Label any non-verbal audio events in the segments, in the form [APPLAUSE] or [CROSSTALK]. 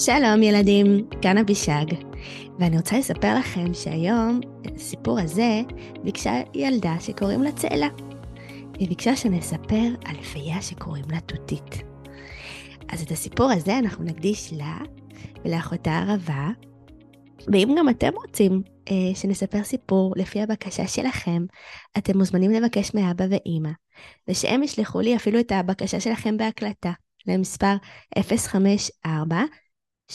שלום ילדים, כאן אבישג, ואני רוצה לספר לכם שהיום, הסיפור הזה, ביקשה ילדה שקוראים לה צאלה. היא ביקשה שנספר על פיה שקוראים לה תותית. אז את הסיפור הזה אנחנו נקדיש לה ולאחותה ערבה, ואם גם אתם רוצים אה, שנספר סיפור לפי הבקשה שלכם, אתם מוזמנים לבקש מאבא ואימא, ושהם ישלחו לי אפילו את הבקשה שלכם בהקלטה, למספר 054 6099-215,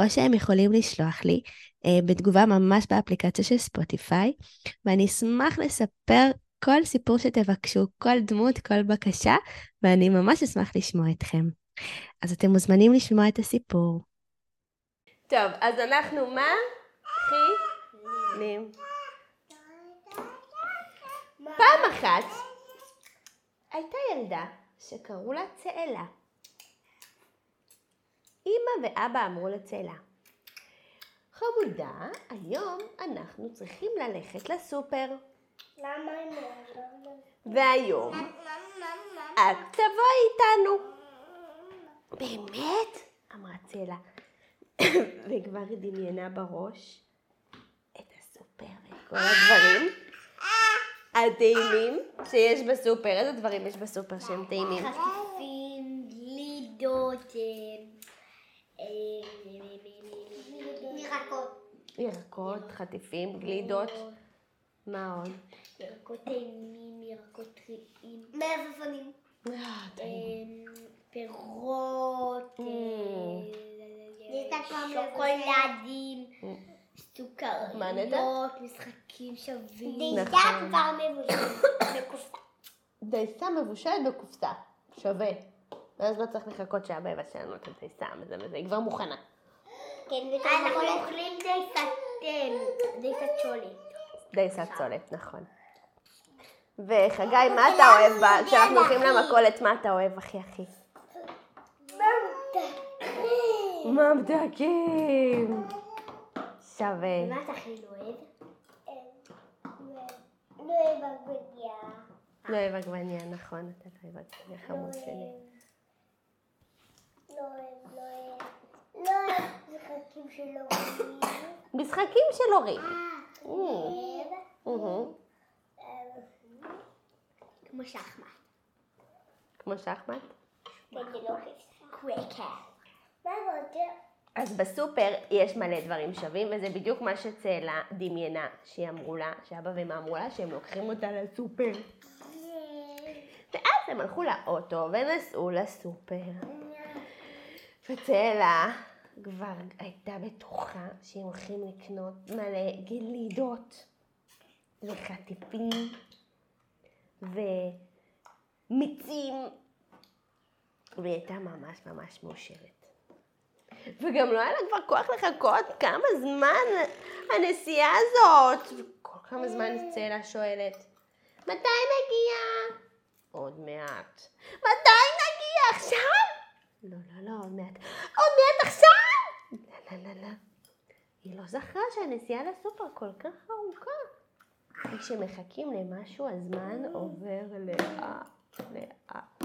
או שהם יכולים לשלוח לי אה, בתגובה ממש באפליקציה של ספוטיפיי, ואני אשמח לספר כל סיפור שתבקשו, כל דמות, כל בקשה, ואני ממש אשמח לשמוע אתכם. אז אתם מוזמנים לשמוע את הסיפור. טוב, אז אנחנו מה? מתחילים. פעם אחת הייתה ילדה שקראו לה צאלה. אמא ואבא אמרו לצאלה, חמודה, היום אנחנו צריכים ללכת לסופר. למה הם והיום את תבואי איתנו. באמת? אמרה צאלה. [COUGHS] וכבר היא דמיינה בראש את הסופר ואת כל הדברים הטעימים שיש בסופר. איזה דברים יש בסופר שהם טעימים? חטיפים, גלידות, אה, ירקות. ירקות, חטיפים, גלידות. מה עוד? ירקות טעימים, ירקות טריים. מלפפונים. אה, טעים. פירות. שוקולדים. סוכריות, משחקים שווים. נכון. כבר מבושל. [COUGHS] דייסה מבושלת בקופסה. שווה. ואז לא צריך לחכות שאבא יבשל לנו את הדייסה וזה וזה, היא כבר מוכנה. כן, אנחנו אוכלים דייסת דייסת שולי. דייסת צולת, נכון. וחגי, מה אתה אוהב בה? כשאנחנו הולכים למכולת, מה אתה אוהב הכי הכי? ממתקים. שווה. מה אתה הכי לא אוהב? לא אוהב עגבניה. לא אוהב עגבניה, נכון, אתה לא אוהב עגבניה חמוד שלי. לא אוהב, לא אוהב. לא אוהב משחקים של הורים. משחקים של הורים. אוהב. אוהו. כמו שחמט. כמו שחמט. כן, זה לא קווקר. מה רוצה? אז בסופר יש מלא דברים שווים, וזה בדיוק מה שצאלה דמיינה, שאמרו לה, שאבא ואמא אמרו לה, שהם לוקחים אותה לסופר. ואז הם הלכו לאוטו ונסעו לסופר. וצאלה כבר הייתה בטוחה שהם הולכים לקנות מלא גלידות וחטיפים ומיצים, והיא הייתה ממש ממש מאושרת. וגם לא היה לה כבר כוח לחכות כמה זמן הנסיעה הזאת. וכל כמה זמן צאלה שואלת, מתי נגיע? עוד מעט. מתי נגיע? עכשיו? לא, לא, לא, עוד מעט. עוד מעט עכשיו? לא, לא, לא, לא. היא לא זכרה שהנסיעה לסופר כל כך ארוכה. וכשמחכים למשהו, הזמן עובר לאט, לאט.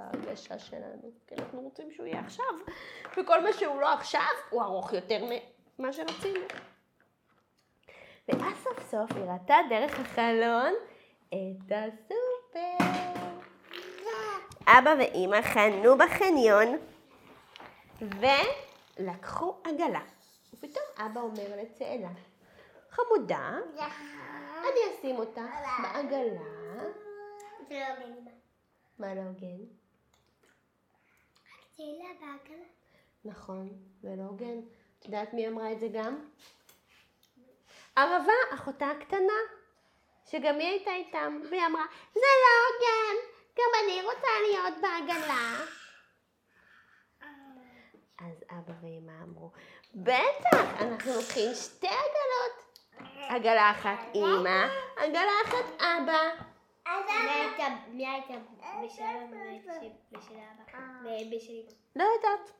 בהרגשה שלנו, כי אנחנו רוצים שהוא יהיה עכשיו, וכל מה שהוא לא עכשיו, הוא ארוך יותר ממה שרצינו. ואז סוף סוף היא ראתה דרך החלון את הסופר. אבא ואימא חנו בחניון ולקחו עגלה. ופתאום אבא אומר לצאלה, חמודה, אני אשים אותך בעגלה. זה לא הוגן. מה לא הוגן? צאלה בעגלה. נכון, זה לא הוגן. את יודעת מי אמרה את זה גם? ערבה, אחותה הקטנה, שגם היא הייתה איתם, והיא אמרה, זה לא הוגן, גם אני רוצה להיות בעגלה. אז אבא ואמא אמרו, בטח, אנחנו לוקחים שתי עגלות. עגלה אחת אימא, עגלה אחת אבא. מי הייתה בשל אמא. לא יודעת.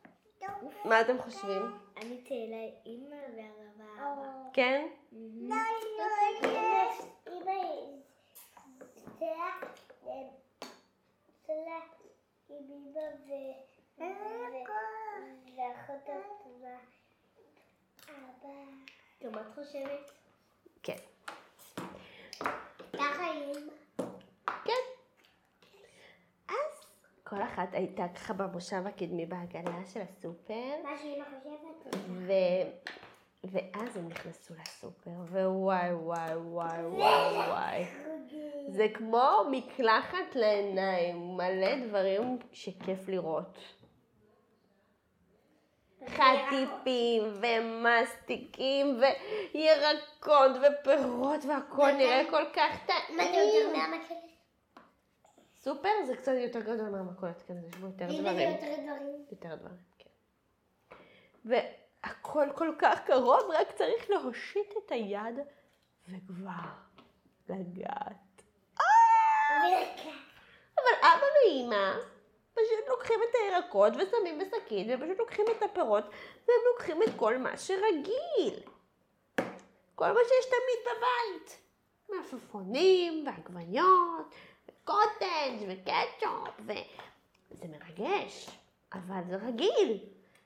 מה אתם חושבים? אני צאלה אימא וערבה אבא. כן? לא, לא, אמא צאלה, צאלה, עם אמא ו... ו- ואחות הטובה. אבא. גם את חושבת? כן. ככה עם אמא. כן. אז כל אחת הייתה ככה במושב הקדמי בעגלה של הסופר, מה שאמא חושבת? ו... ואז הם נכנסו לסופר, ווואי וואי וואי וואי וואי. זה כמו מקלחת לעיניים, מלא דברים שכיף לראות. חטיפים ומסטיקים וירקות ופירות והכל נראה כל כך מה זה יותר טעים. סופר זה קצת יותר גדול מהמכולת, כן, יש בו יותר דברים. יותר דברים? יותר דברים, כן. והכל כל כך קרוב, רק צריך להושיט את היד וכבר לגעת. אבל אבא ואימא פשוט לוקחים את הירקות ושמים בשקית, ופשוט לוקחים את הפירות, והם לוקחים את כל מה שרגיל. כל מה שיש תמיד בבית. מלפפונים, ועגבניות, וקוטג' וקטשופ, ו... זה מרגש, אבל זה רגיל.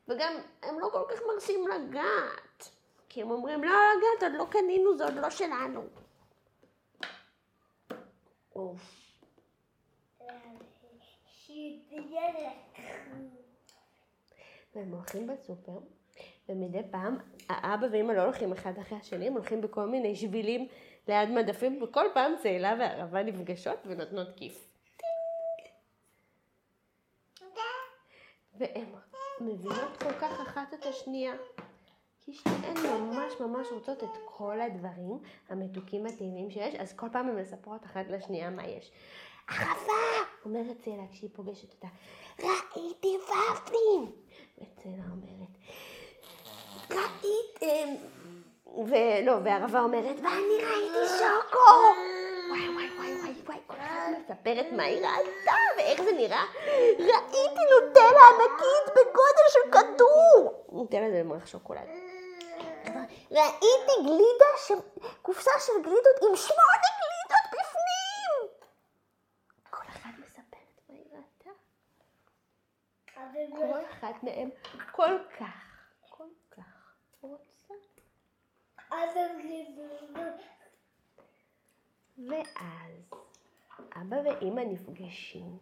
וגם הם לא כל כך מרשים לגעת. כי הם אומרים, לא לגעת, עוד לא קנינו, זה עוד לא שלנו. אוף. והם הולכים בסופר, ומדי פעם האבא ואמא לא הולכים אחד אחרי השני, הם הולכים בכל מיני שבילים ליד מדפים, וכל פעם צאלה וערבה נפגשות ונותנות כיף. והן מבינות כל כך אחת את השנייה. כי שתיהן ממש ממש רוצות את כל הדברים המתוקים הטעימים שיש, אז כל פעם הן מספרות אחת לשנייה מה יש. ערבה! אומרת צאלה כשהיא פוגשת אותה, ראיתי ופלים! וצאלה אומרת, ראיתם... ולא, וערבה אומרת, ואני ראיתי שוקו! וואי וואי וואי וואי וואי, כל אחת מספרת מה היא ראתה ואיך זה נראה. ראיתי נוטלה ענקית בגודל של כדור! נוטלה זה במערכת שוקולד. ראיתי גלידה, ש... קופסה של גלידות עם שמונה גלידות בפנים! כל אחת מספרת מה היא ראתה. כל אחת מהן כל כך, כל כך רוצה. ואז אבא ואימא נפגשים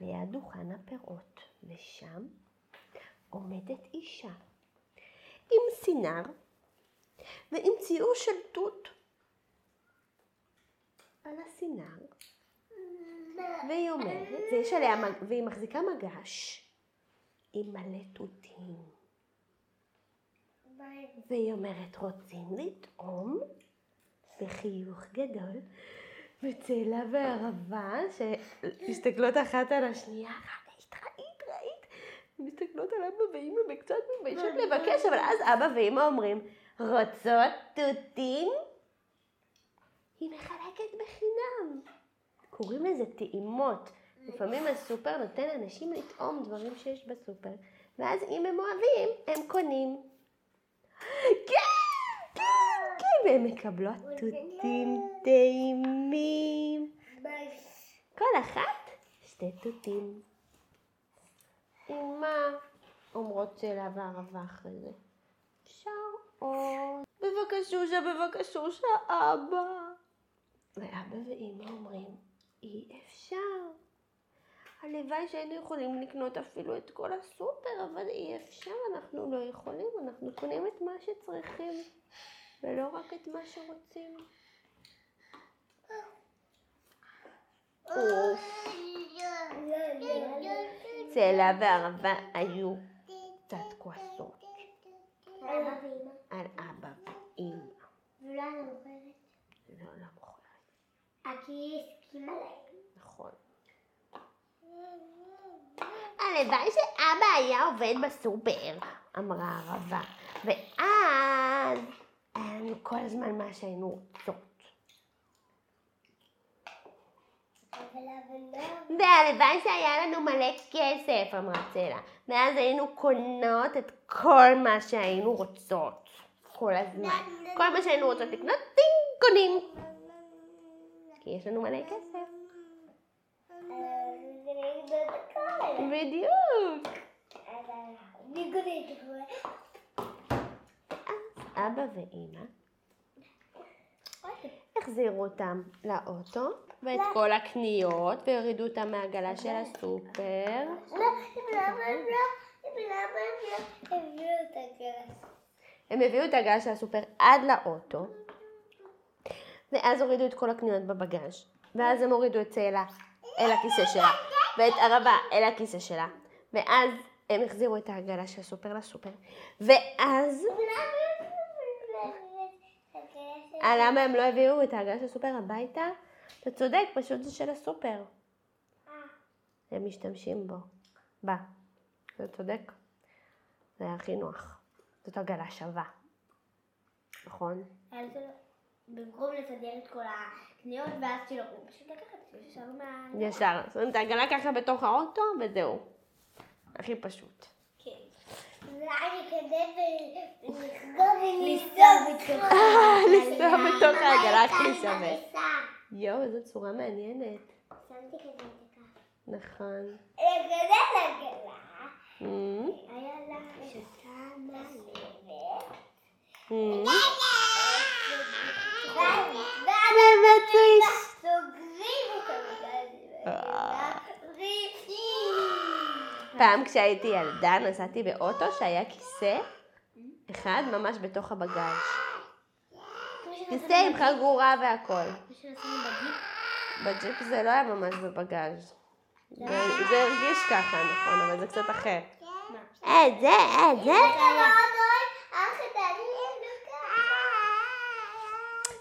ליד דוכן הפירות, ושם עומדת אישה עם סינר ועם ציור של תות על הסינר, והיא אומרת, ויש עליה, והיא מחזיקה מגש עם מלא תותים, והיא אומרת, רוצים לטעום? בחיוך גדול, וצאלה וערבה שמסתכלות אחת על השנייה, ראית, ראית, ראית, מסתכלות על אבא ואמא וקצת מתביישות לבקש, אבל אז אבא ואמא אומרים, רוצות תותים? היא מחלקת בחינם. קוראים לזה טעימות. לפעמים הסופר נותן לאנשים לטעום דברים שיש בסופר, ואז אם הם אוהבים, הם קונים. כן, כן, כן, והן מקבלות תותים טעימים. כל אחת שתי תותים. עם מה אומרות שאלה וערבה אחרי זה? עוד. בבקשושה, בבקשושה, אבא. ואבא ואמא אומרים, אי אפשר. הלוואי שהיינו יכולים לקנות אפילו את כל הסופר, אבל אי אפשר, אנחנו לא יכולים, אנחנו קונים את מה שצריכים, ולא רק את מה שרוצים. צאלה וערבה היו קצת כועסות על אבא ואמא. ולא על המוכרת. לא למוכרת, כי היא הסכימה להם. נכון. הלוואי שאבא היה עובד בסופר, אמרה הערבה, ואז היה לנו כל הזמן מה שהיינו רוצות. והלוואי שהיה לנו מלא כסף, אמרה צלע, ואז היינו קונות את כל מה שהיינו רוצות, כל הזמן. כל מה שהיינו רוצות לקנות, טינג, קונים. כי יש לנו מלא כסף. בדיוק. אבא ואימא החזירו אותם לאוטו ואת כל הקניות והורידו אותם מהעגלה של הסופר. הם הביאו את העגלה של הסופר עד לאוטו, ואז הורידו את כל הקניות בבגאז', ואז הם הורידו את צאלה אל הכיסא שלה, ואת ערבה אל הכיסא שלה, ואז הם החזירו את העגלה של הסופר לסופר, ואז... למה הם לא הביאו את העגלה של הסופר הביתה? אתה צודק, פשוט זה של הסופר. הם משתמשים בו. בה. אתה צודק. זה היה הכי נוח. זאת עגלה שווה. נכון? במקום לסדר את כל הקניות ואז כאילו, הוא פשוט לקחת ישר מה... ישר. שמים את העגלה ככה בתוך האוטו, וזהו. הכי פשוט. כן. ואני כדי לחגוג לנסוע בתוך לנסוע בתוך העגלה הכי שווה. יואו, איזו צורה מעניינת. שמתי כזה את הכף. נכון. לגדל עגלה. אמ, היה לה שמה לב. פעם כשהייתי ילדה נסעתי באוטו שהיה כיסא אחד ממש בתוך הבגאז'. כיסא עם חגורה והכל. בג'יפ זה לא היה ממש בבגאז'. זה זה הרגיש ככה, נכון, אבל זה קצת אחר. אה, זה, אה, זה.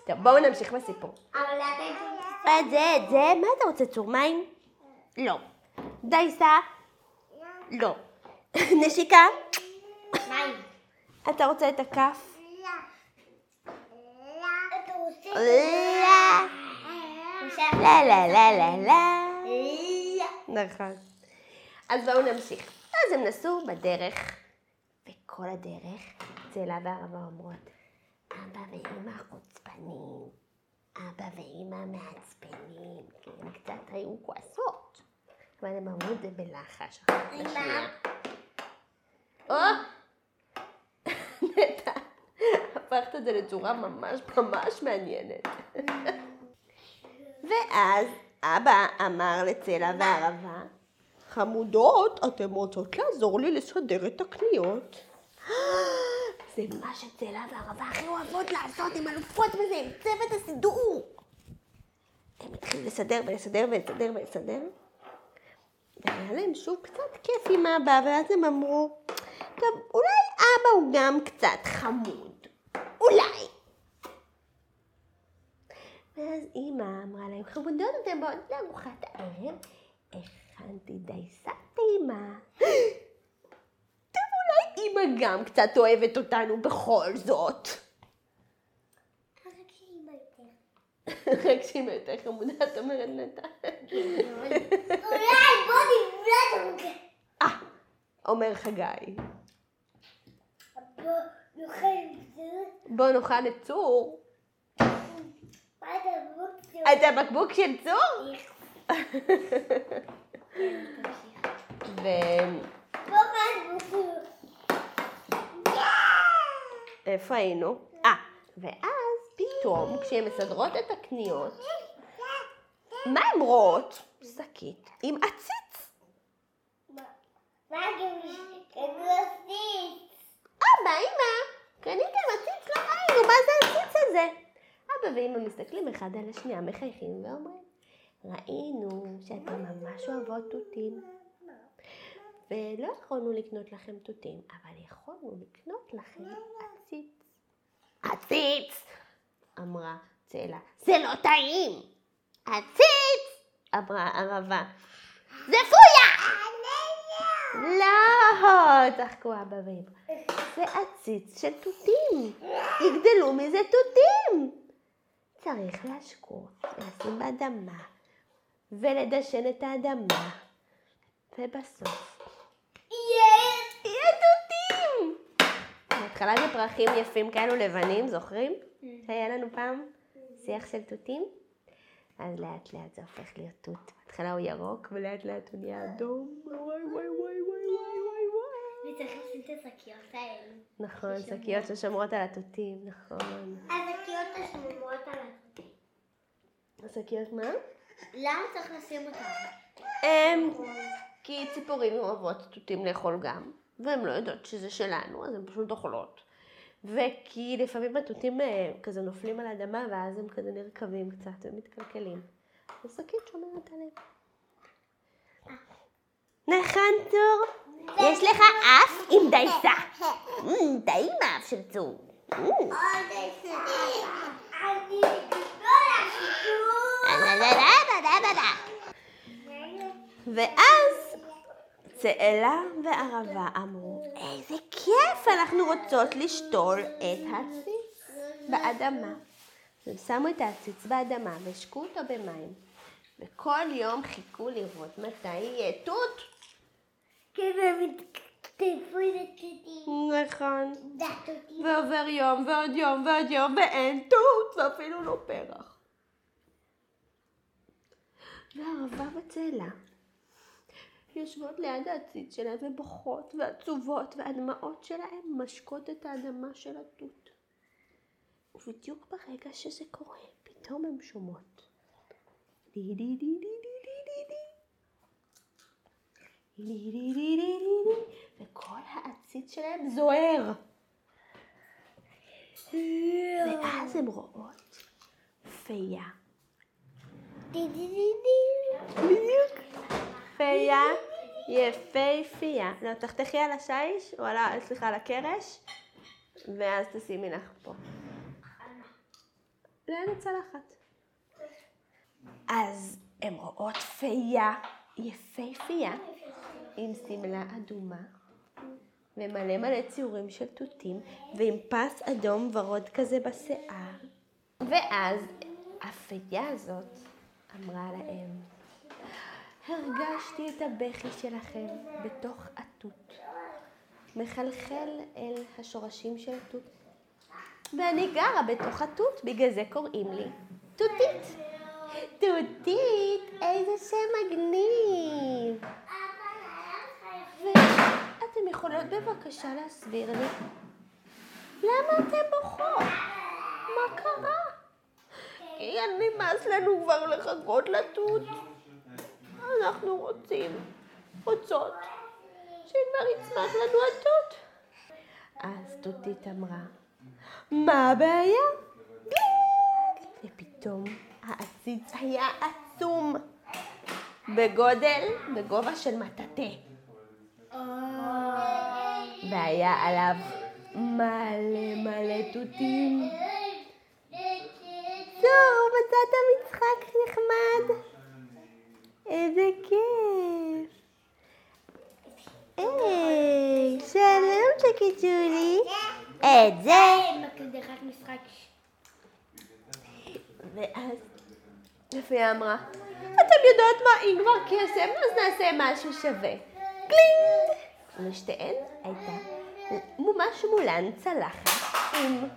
טוב, בואו נמשיך בסיפור. את זה, את זה, מה אתה רוצה, צור מים? לא. דייסה? לא. [LAUGHS] נשיקה? מים. אתה רוצה את הכף? לא. לא, לא, לא, לא, לא. נכון. אז בואו נמשיך. אז הם נסעו בדרך, וכל הדרך צאלה והרבה אומרות, אבא ואמא חוצפנים, אבא ואמא מעצבנים, כי הם קצת היו כועסות. את זה בלחש. או! נטע, הפכת את זה לצורה ממש ממש מעניינת. ואז אבא אמר לצלע והערבה, חמודות, אתן רוצות לעזור לי לסדר את הקניות? זה מה שצלע והערבה הכי אוהבות לעשות, הן אלופות בזה, הם צוות הסידור. הם התחילו לסדר ולסדר ולסדר ולסדר. והיה להם שוב קצת כיף עם אבא, ואז הם אמרו, טוב, אולי אבא הוא גם קצת חמוד. אולי. ואז אימא אמרה להם, חמודות אתם באות לארוחת הערב? הכנתי דייסת טעימה. טוב, אולי אימא גם קצת אוהבת אותנו בכל זאת. רק שאימא [LAUGHS] יותר חמודה, את אומרת נטע. אולי בוא נבלע את אה, אומר חגי. בוא נאכל את צור. את הבקבוק של צור? ו... איפה היינו? אה, ואז פתאום כשהן מסדרות את הקניות, מה הן רואות? שקית עם עציץ. מה כדוסית? אבא, אמא, קניתם עציץ? לא ראינו, מה זה העציץ הזה? אבא ואמא מסתכלים אחד על השנייה, מחייכים ואומרים, ראינו שאתן ממש אוהבות תותים. ולא יכולנו לקנות לכם תותים, אבל יכולנו לקנות לכם עציץ. עציץ! אמרה צאלה. זה לא טעים! עציץ! אמרה ערבה. זה פויה! לא! צחקו ואמא. זה עציץ של תותים. יגדלו מזה תותים. צריך להשקות, לשים באדמה, ולדשן את האדמה, ובסוף יהיה תותים! בהתחלה זה פרחים יפים כאלו לבנים, זוכרים? שהיה לנו פעם שיח של תותים? אז לאט לאט זה הופך להיות תות. בהתחלה הוא ירוק, ולאט לאט הוא נהיה אדום. וואי וואי וואי וואי וואי וואי וואי. וצריך לשים את השקיות האלה. נכון, שקיות ששומרות על התותים, נכון. השקיות השמומות על התותים. השקיות מה? למה צריך לשים אותן? כי ציפורים אוהבות תותים לאכול גם, והן לא יודעות שזה שלנו, אז הן פשוט אוכלות. וכי לפעמים התותים אה, כזה נופלים על האדמה, ואז הם כזה נרקבים קצת ומתקלקלים. אז שקית שומרת עליהם. נכון, צור? יש לך אף עם דייסה. אמ, [LAUGHS] טעים האף של צור. אמ. ואז צאלה וערבה אמרו, איזה כיף, אנחנו רוצות לשתול את העציץ באדמה. אז הם שמו את העציץ באדמה והשקו אותו במים, וכל יום חיכו לראות מתי יהיה תות. נכון. ועובר יום ועוד יום ועוד יום ואין תות ואפילו לא פרח. והערבה בצאלה יושבות ליד העציץ שלהן ובוכות, ועצובות, והדמעות שלהן משקות את האדמה של התות. ובדיוק ברגע שזה קורה, פתאום הן שומעות. די די די די די די די לי לי לי לי לי לי, וכל העציץ שלהם זוהר. ואז הן רואות פייה. די די די די. בדיוק. פיה יפייפייה. לא, תחתכי על השיש, או על ה... סליחה, על הקרש, ואז תשימי לך פה. ליד הצלחת. אז הן רואות פיה יפייפייה עם שמלה אדומה ומלא מלא ציורים של תותים ועם פס אדום ורוד כזה בשיער. ואז הפיה הזאת אמרה להם, הרגשתי את הבכי שלכם בתוך התות, מחלחל אל השורשים של התות, ואני גרה בתוך התות, בגלל זה קוראים לי תותית. תותית, איזה שם מגניב. ואתם יכולות בבקשה להסביר לי למה אתן בוכות? מה קרה? כי נמאס לנו כבר לחכות לתות. אנחנו רוצים, רוצות, שכבר יצמח לנו התות. אז תותית אמרה, מה הבעיה? ופתאום העציץ היה עצום, בגודל, בגובה של מטאטא. והיה עליו מלא מלא תותים. טוב, מצאת משחק נחמד. איזה כיף. היי, שלום צ'קיצ'ולי. את זה. ואז לפיה אמרה, אתם יודעות מה, אם כבר קסם, אז נעשה משהו שווה. קלינג! ולשתיהן הייתה ממש מולן צלחת עם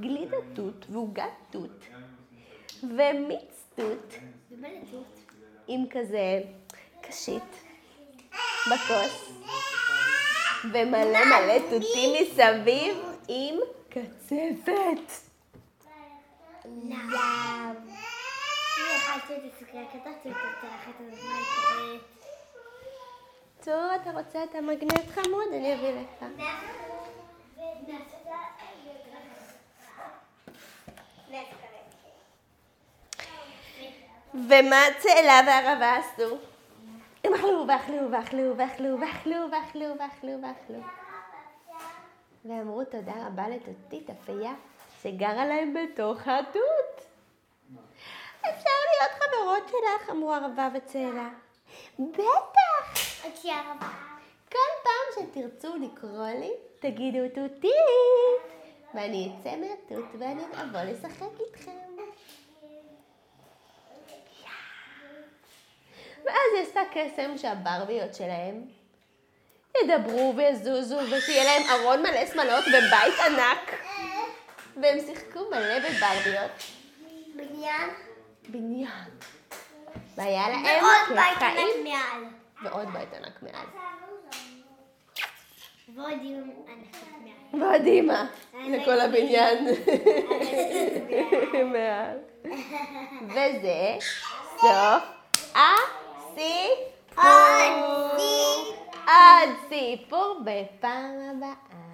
גלידה תות ועוגת תות ומיץ תות? עם כזה קשית בכוס, ומלא מלא תותים מסביב עם קצפת. צור, אתה רוצה את המגנט חמוד? אני אביא לך. נעשה ומה צאלה והערבה עשו? הם אכלו ואכלו ואכלו ואכלו ואכלו ואכלו ואכלו ואכלו. ואמרו תודה רבה לתותית הפייה שגרה להם בתוך התות. אפשר להיות חברות שלך, אמרו ערבה וצאלה. בטח! כל פעם שתרצו לקרוא לי, תגידו תותית, ואני אצא מהתות ואני אבוא לשחק איתכם. יעשה קסם שהברביות שלהם ידברו ויזוזו ושיהיה להם ארון מלא שמלות ובית ענק. והם שיחקו מלא בברביות. בניין? בניין. והיה להם ועוד בית חיים. ענק מעל. ועוד בית ענק מעל. ועוד איום ענק מעל. ועוד אימא לכל הבניין. [LAUGHS] מעל. וזה סוף הסיפור. עוד עוד סיפור בפעם הבאה.